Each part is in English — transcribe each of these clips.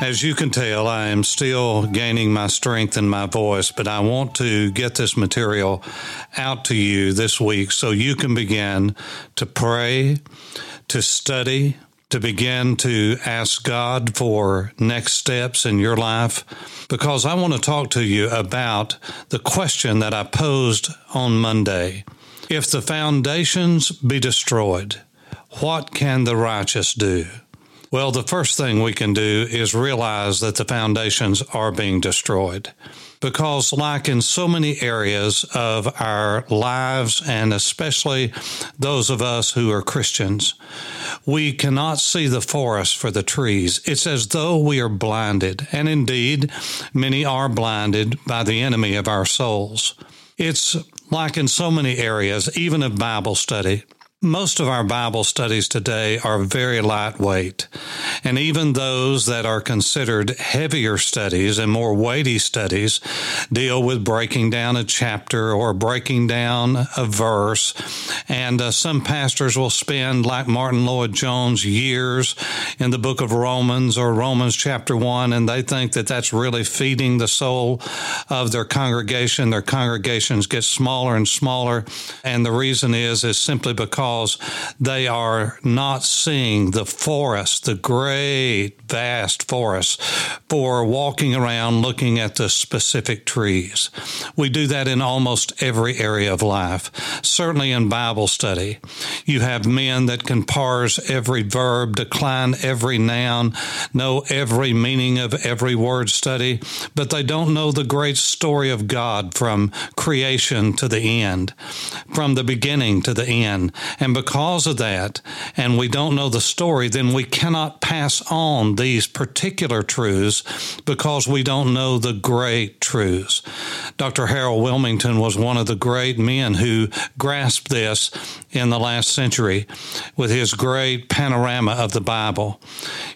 As you can tell, I am still gaining my strength in my voice, but I want to get this material out to you this week so you can begin to pray, to study, to begin to ask God for next steps in your life. Because I want to talk to you about the question that I posed on Monday. If the foundations be destroyed, what can the righteous do? Well, the first thing we can do is realize that the foundations are being destroyed. Because, like in so many areas of our lives, and especially those of us who are Christians, we cannot see the forest for the trees. It's as though we are blinded. And indeed, many are blinded by the enemy of our souls. It's like in so many areas, even of Bible study, most of our Bible studies today are very lightweight, and even those that are considered heavier studies and more weighty studies deal with breaking down a chapter or breaking down a verse. And uh, some pastors will spend, like Martyn Lloyd-Jones, years in the book of Romans or Romans chapter 1, and they think that that's really feeding the soul of their congregation. Their congregations get smaller and smaller, and the reason is is simply because because they are not seeing the forest, the great, vast forest, for walking around looking at the specific trees. We do that in almost every area of life. Certainly in Bible study, you have men that can parse every verb, decline every noun, know every meaning of every word study, but they don't know the great story of God from creation to the end, from the beginning to the end. And because of that, and we don't know the story, then we cannot pass on these particular truths because we don't know the great truths. Dr. Harold Willmington was one of the great men who grasped this in the last century with his great panorama of the Bible.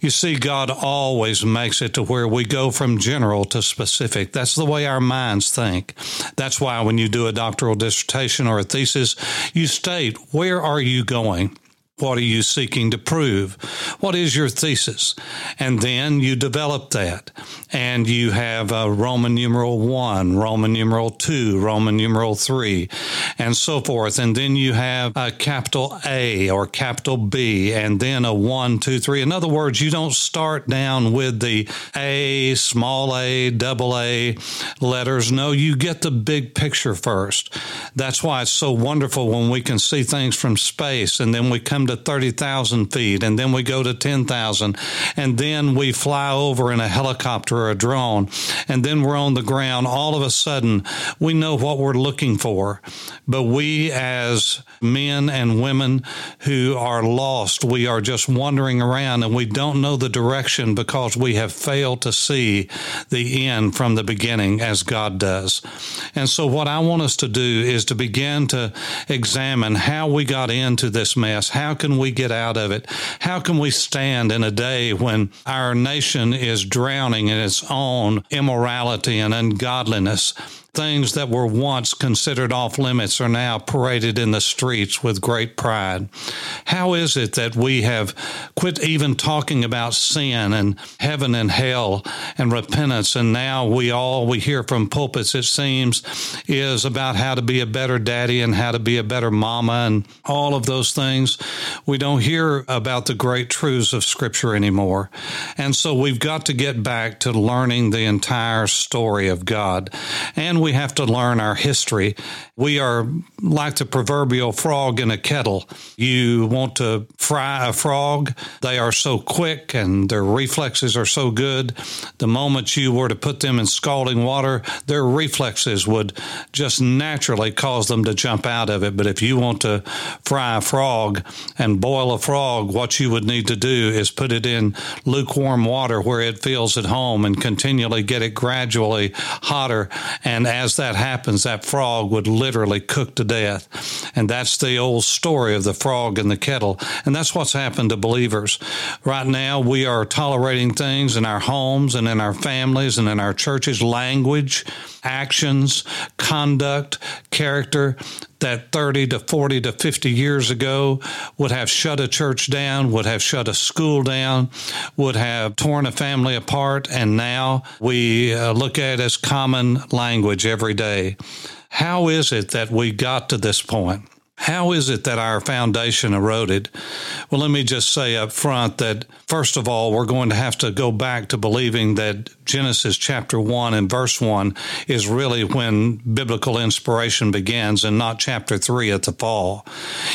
You see, God always makes it to where we go from general to specific. That's the way our minds think. That's why when you do a doctoral dissertation or a thesis, you state, where are you going? What are you seeking to prove? What is your thesis? And then you develop that. And you have a Roman numeral one, Roman numeral two, Roman numeral three, and so forth. And then you have a capital A or capital B, and then a one, two, three. In other words, you don't start down with the A, small a, double A letters. No, you get the big picture first. That's why it's so wonderful when we can see things from space and then we come to 30,000 feet, and then we go to 10,000, and then we fly over in a helicopter or a drone, and then we're on the ground. All of a sudden, we know what we're looking for. But we, as men and women who are lost, we are just wandering around and we don't know the direction because we have failed to see the end from the beginning as God does. And so, what I want us to do is to begin to examine how we got into this mess. How can we get out of it? How can we stand in a day when our nation is drowning in its own immorality and ungodliness? Things that were once considered off limits are now paraded in the streets with great pride. How is it that we have quit even talking about sin and heaven and hell and repentance, and now we all we hear from pulpits, it seems, is about how to be a better daddy and how to be a better mama and all of those things. We don't hear about the great truths of Scripture anymore. And so we've got to get back to learning the entire story of God. And we have to learn our history. We are like the proverbial frog in a kettle. You want to fry a frog, they are so quick and their reflexes are so good. The moment you were to put them in scalding water, their reflexes would just naturally cause them to jump out of it. But if you want to fry a frog and boil a frog, what you would need to do is put it in lukewarm water where it feels at home and continually get it gradually hotter and as that happens, that frog would literally cook to death. And that's the old story of the frog in the kettle. And that's what's happened to believers. Right now, we are tolerating things in our homes and in our families and in our churches, language, actions, conduct, character that 30 to 40 to 50 years ago would have shut a church down, would have shut a school down, would have torn a family apart, and now we uh, look at as common language every day. How is it that we got to this point? How is it that our foundation eroded? Well, let me just say up front that, first of all, we're going to have to go back to believing that Genesis chapter 1 and verse 1 is really when biblical inspiration begins and not chapter 3 at the fall.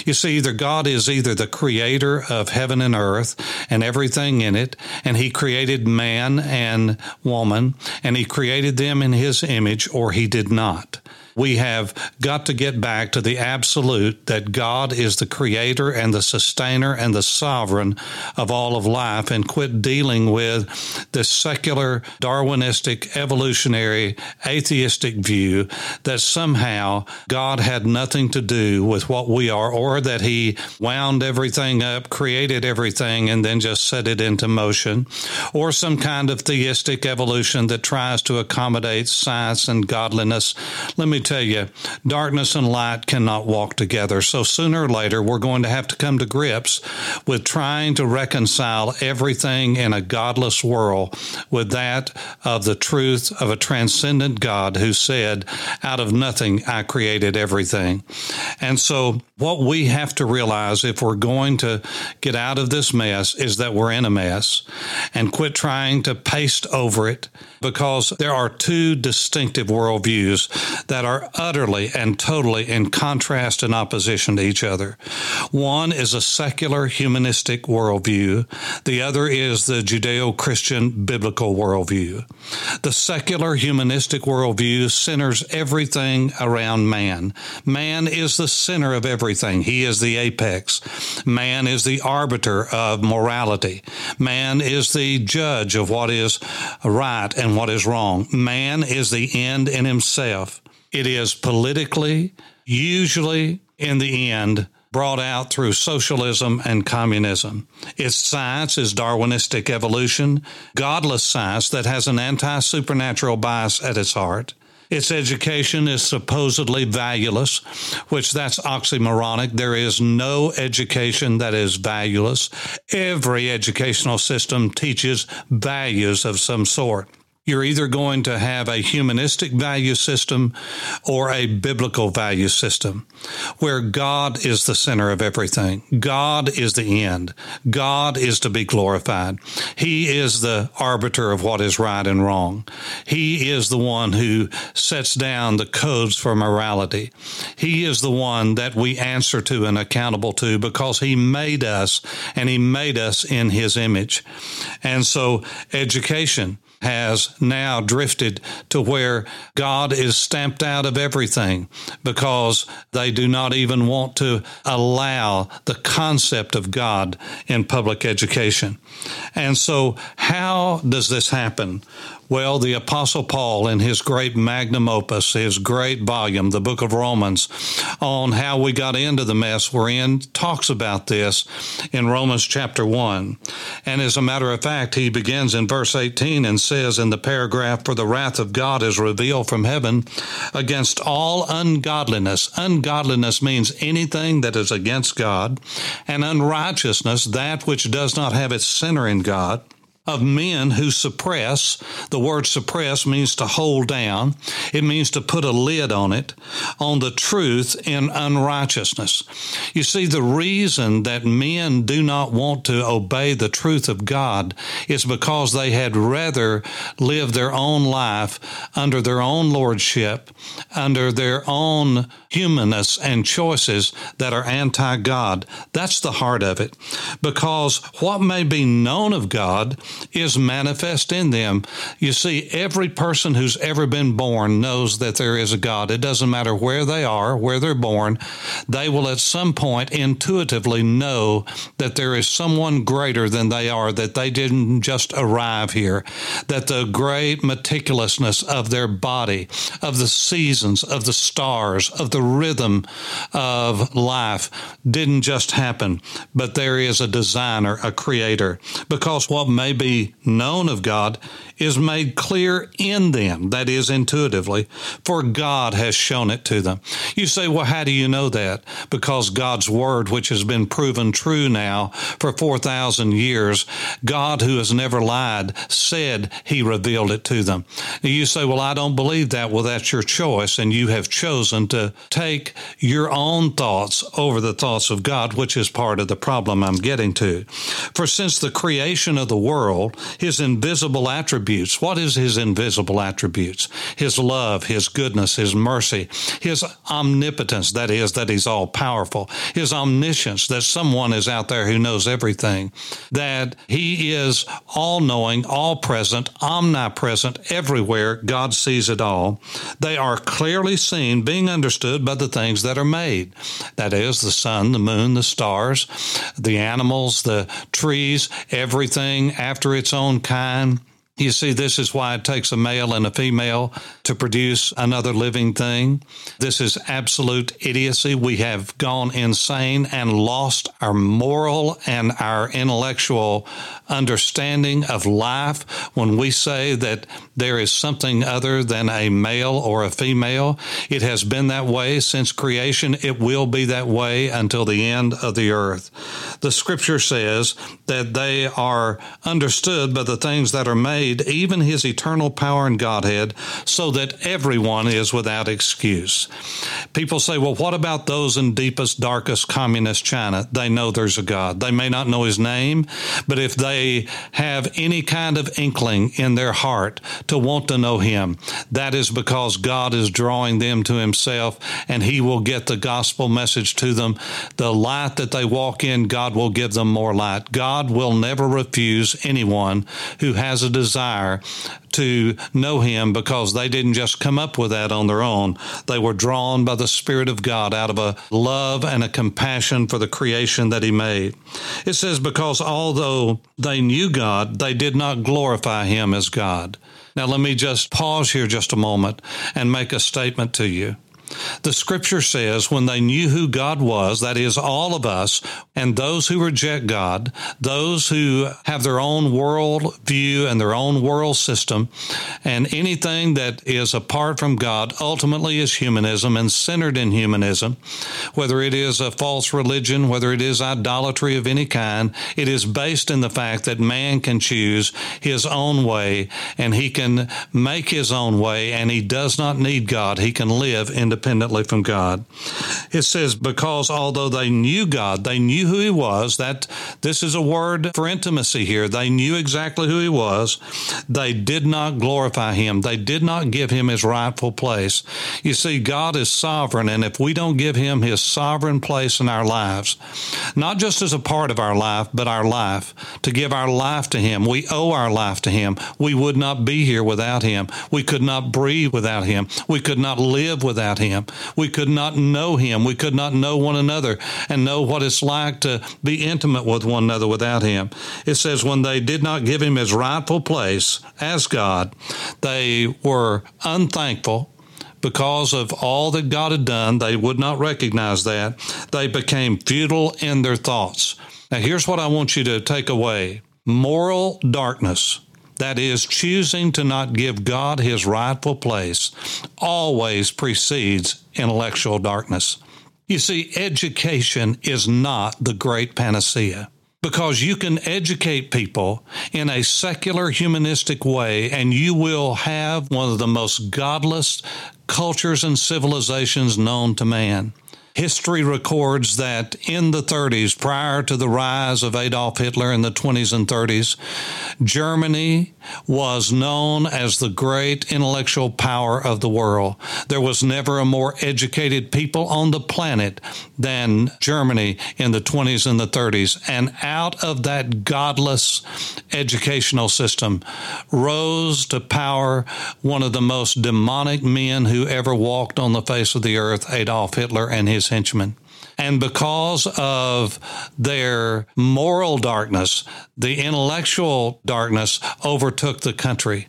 You see, either God is either the creator of heaven and earth and everything in it, and he created man and woman, and he created them in his image, or he did not. We have got to get back to the absolute that God is the creator and the sustainer and the sovereign of all of life and quit dealing with the secular, Darwinistic, evolutionary, atheistic view that somehow God had nothing to do with what we are or that he wound everything up, created everything, and then just set it into motion, or some kind of theistic evolution that tries to accommodate science and godliness. Let me tell you, darkness and light cannot walk together. So sooner or later, we're going to have to come to grips with trying to reconcile everything in a godless world with that of the truth of a transcendent God who said, Out of nothing I created everything. And so, what we have to realize if we're going to get out of this mess is that we're in a mess and quit trying to paste over it because there are two distinctive worldviews that are utterly and totally in contrast and opposition to each other. One is a secular humanistic worldview, the other is the Judeo Christian biblical worldview. The secular humanistic worldview centers everything around man. Man is the center of everything, he is the apex. Man is the arbiter of morality. Man is the judge of what is right and what is wrong. Man is the end in himself. It is politically, usually in the end, brought out through socialism and communism. Its science is Darwinistic evolution, godless science that has an anti supernatural bias at its heart. Its education is supposedly valueless, which that's oxymoronic. There is no education that is valueless. Every educational system teaches values of some sort. You're either going to have a humanistic value system or a biblical value system where God is the center of everything. God is the end. God is to be glorified. He is the arbiter of what is right and wrong. He is the one who sets down the codes for morality. He is the one that we answer to and accountable to because he made us and he made us in his image. And so education has now drifted to where God is stamped out of everything because they do not even want to allow the concept of God in public education. And so, how does this happen? Well, the Apostle Paul, in his great magnum opus, his great volume, the book of Romans, on how we got into the mess we're in, talks about this in Romans chapter 1. And as a matter of fact, he begins in verse 18 and says in the paragraph, For the wrath of God is revealed from heaven against all ungodliness. Ungodliness means anything that is against God, and unrighteousness, that which does not have its center in God of men who suppress. The word suppress means to hold down. It means to put a lid on it, on the truth in unrighteousness. You see, the reason that men do not want to obey the truth of God is because they had rather live their own life under their own lordship, under their own humanness and choices that are anti God. That's the heart of it. Because what may be known of God is manifest in them. You see, every person who's ever been born knows that there is a God. It doesn't matter where they are, where they're born, they will at some point intuitively know that there is someone greater than they are, that they didn't just arrive here, that the great meticulousness of their body, of the seasons, of the stars, of the rhythm of life didn't just happen, but there is a designer, a creator, because what may be known of God is made clear in them, that is, intuitively, for God has shown it to them. You say, well, how do you know that? Because God's Word, which has been proven true now for 4,000 years, God, who has never lied, said He revealed it to them. You say, well, I don't believe that. Well, that's your choice, and you have chosen to take your own thoughts over the thoughts of God, which is part of the problem I'm getting to. For since the creation of the world, His invisible attributes attributes. What is his invisible attributes? His love, his goodness, his mercy, his omnipotence, that is, that he's all powerful, his omniscience, that someone is out there who knows everything, that he is all knowing, all present, omnipresent, everywhere. God sees it all. They are clearly seen, being understood by the things that are made. That is, the sun, the moon, the stars, the animals, the trees, everything after its own kind. You see, this is why it takes a male and a female to produce another living thing. This is absolute idiocy. We have gone insane and lost our moral and our intellectual understanding of life when we say that there is something other than a male or a female. It has been that way since creation. It will be that way until the end of the earth. The scripture says that they are understood by the things that are made even his eternal power and Godhead so that everyone is without excuse. People say, well, what about those in deepest, darkest communist China? They know there's a God. They may not know his name, but if they have any kind of inkling in their heart to want to know him, that is because God is drawing them to himself and he will get the gospel message to them. The light that they walk in, God will give them more light. God will never refuse anyone who has a desire desire to know Him because they didn't just come up with that on their own. They were drawn by the Spirit of God out of a love and a compassion for the creation that He made. It says, because although they knew God, they did not glorify Him as God. Now, let me just pause here just a moment and make a statement to you. The scripture says when they knew who God was, that is, all of us, and those who reject God, those who have their own world view and their own world system, and anything that is apart from God ultimately is humanism and centered in humanism, whether it is a false religion, whether it is idolatry of any kind, it is based in the fact that man can choose his own way and he can make his own way and he does not need God. He can live independently independently from God. It says, because although they knew God, they knew who He was, that this is a word for intimacy here. They knew exactly who He was. They did not glorify Him. They did not give Him His rightful place. You see, God is sovereign, and if we don't give Him His sovereign place in our lives, not just as a part of our life, but our life, to give our life to Him, we owe our life to Him. We would not be here without Him. We could not breathe without Him. We could not live without Him him. We could not know him. We could not know one another and know what it's like to be intimate with one another without him. It says, when they did not give him his rightful place as God, they were unthankful because of all that God had done, they would not recognize that. They became futile in their thoughts. Now, here's what I want you to take away moral darkness that is, choosing to not give God his rightful place, always precedes intellectual darkness. You see, education is not the great panacea because you can educate people in a secular humanistic way and you will have one of the most godless cultures and civilizations known to man. History records that in the 30s, prior to the rise of Adolf Hitler in the 20s and 30s, Germany was known as the great intellectual power of the world. There was never a more educated people on the planet than Germany in the 20s and the 30s. And out of that godless educational system rose to power one of the most demonic men who ever walked on the face of the earth, Adolf Hitler and his henchmen. And because of their moral darkness, the intellectual darkness overtook the country.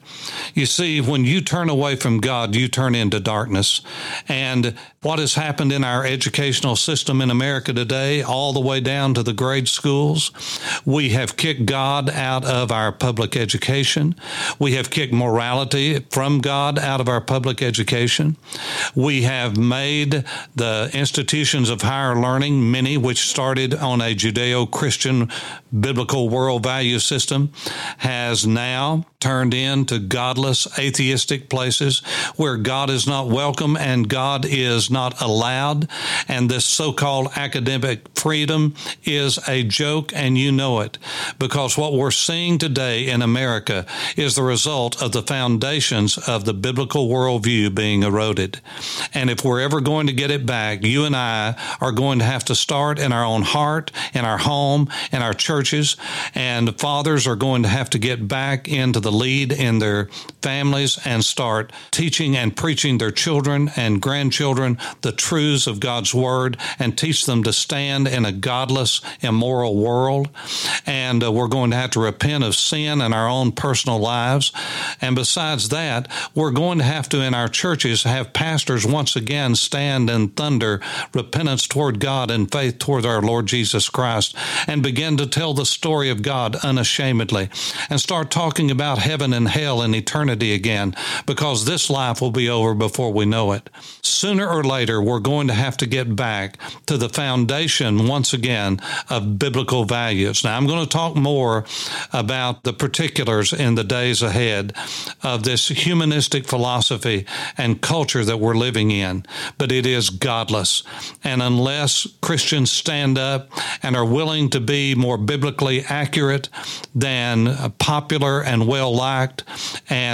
You see, when you turn away from God, you turn into darkness. And what has happened in our educational system in America today, all the way down to the grade schools, we have kicked God out of our public education. We have kicked morality from God out of our public education. We have made the institutions of higher learning, many which started on a Judeo Christian biblical world value system, has now turned into godless, atheistic places where God is not welcome and God is not allowed. And this so called academic freedom is a joke, and you know it. Because what we're seeing today in America is the result of the foundations of the biblical worldview being eroded. And if we're ever going to get it back, you and I are going to have to start in our own heart, in our home, in our churches, and fathers are going to have to get back into the lead in their families and start teaching and preaching their children and grandchildren the truths of God's word and teach them to stand in a godless, immoral world. And uh, we're going to have to repent of sin in our own personal lives. And besides that, we're going to have to, in our churches, have pastors once again stand and thunder repentance toward God and faith toward our Lord Jesus Christ and begin to tell the story of God unashamedly and start talking about heaven and hell and eternity again because this life will be over before we know it. Sooner or later, we're going to have to get back to the foundation once again of biblical values. Now, I'm going to talk more about the particulars in the days ahead of this humanistic philosophy and culture that we're living in, but it is godless. And unless Christians stand up and are willing to be more biblically accurate than popular and well liked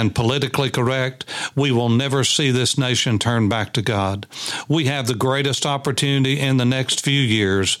and politically correct, we will never see this nation turn back to God. We have the greatest opportunity in the next few years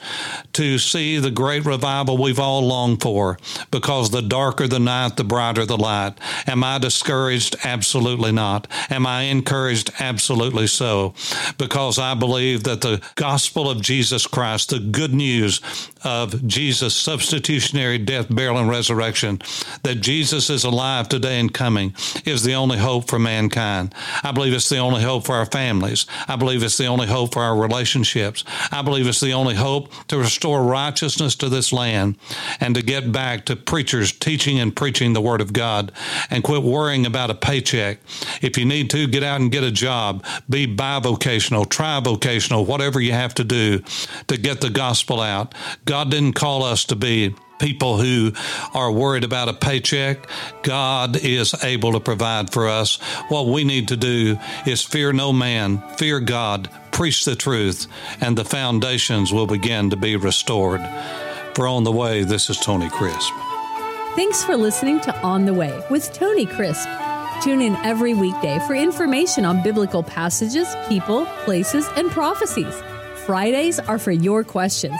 to see the great revival we've all longed for because the darker the night, the brighter the light. Am I discouraged? Absolutely not. Am I encouraged? Absolutely so. Because I believe that the gospel of Jesus Christ, the good news of Jesus' substitutionary death, burial, and resurrection, that Jesus is alive today and coming, is the only hope for mankind. I believe it's the only hope for our families. I believe it's the only hope for our relationships. I believe it's the only hope to restore righteousness to this land and to get back to preachers teaching and preaching the Word of God and quit worrying about a paycheck. If you need to, get out and get a job. Be bivocational, trivocational, whatever you have to do to get the gospel out. God didn't call us to be people who are worried about a paycheck. God is able to provide for us. What we need to do is fear no man, fear God, preach the truth, and the foundations will begin to be restored. For On the Way, this is Tony Crisp. Thanks for listening to On the Way with Tony Crisp. Tune in every weekday for information on biblical passages, people, places, and prophecies. Fridays are for your questions.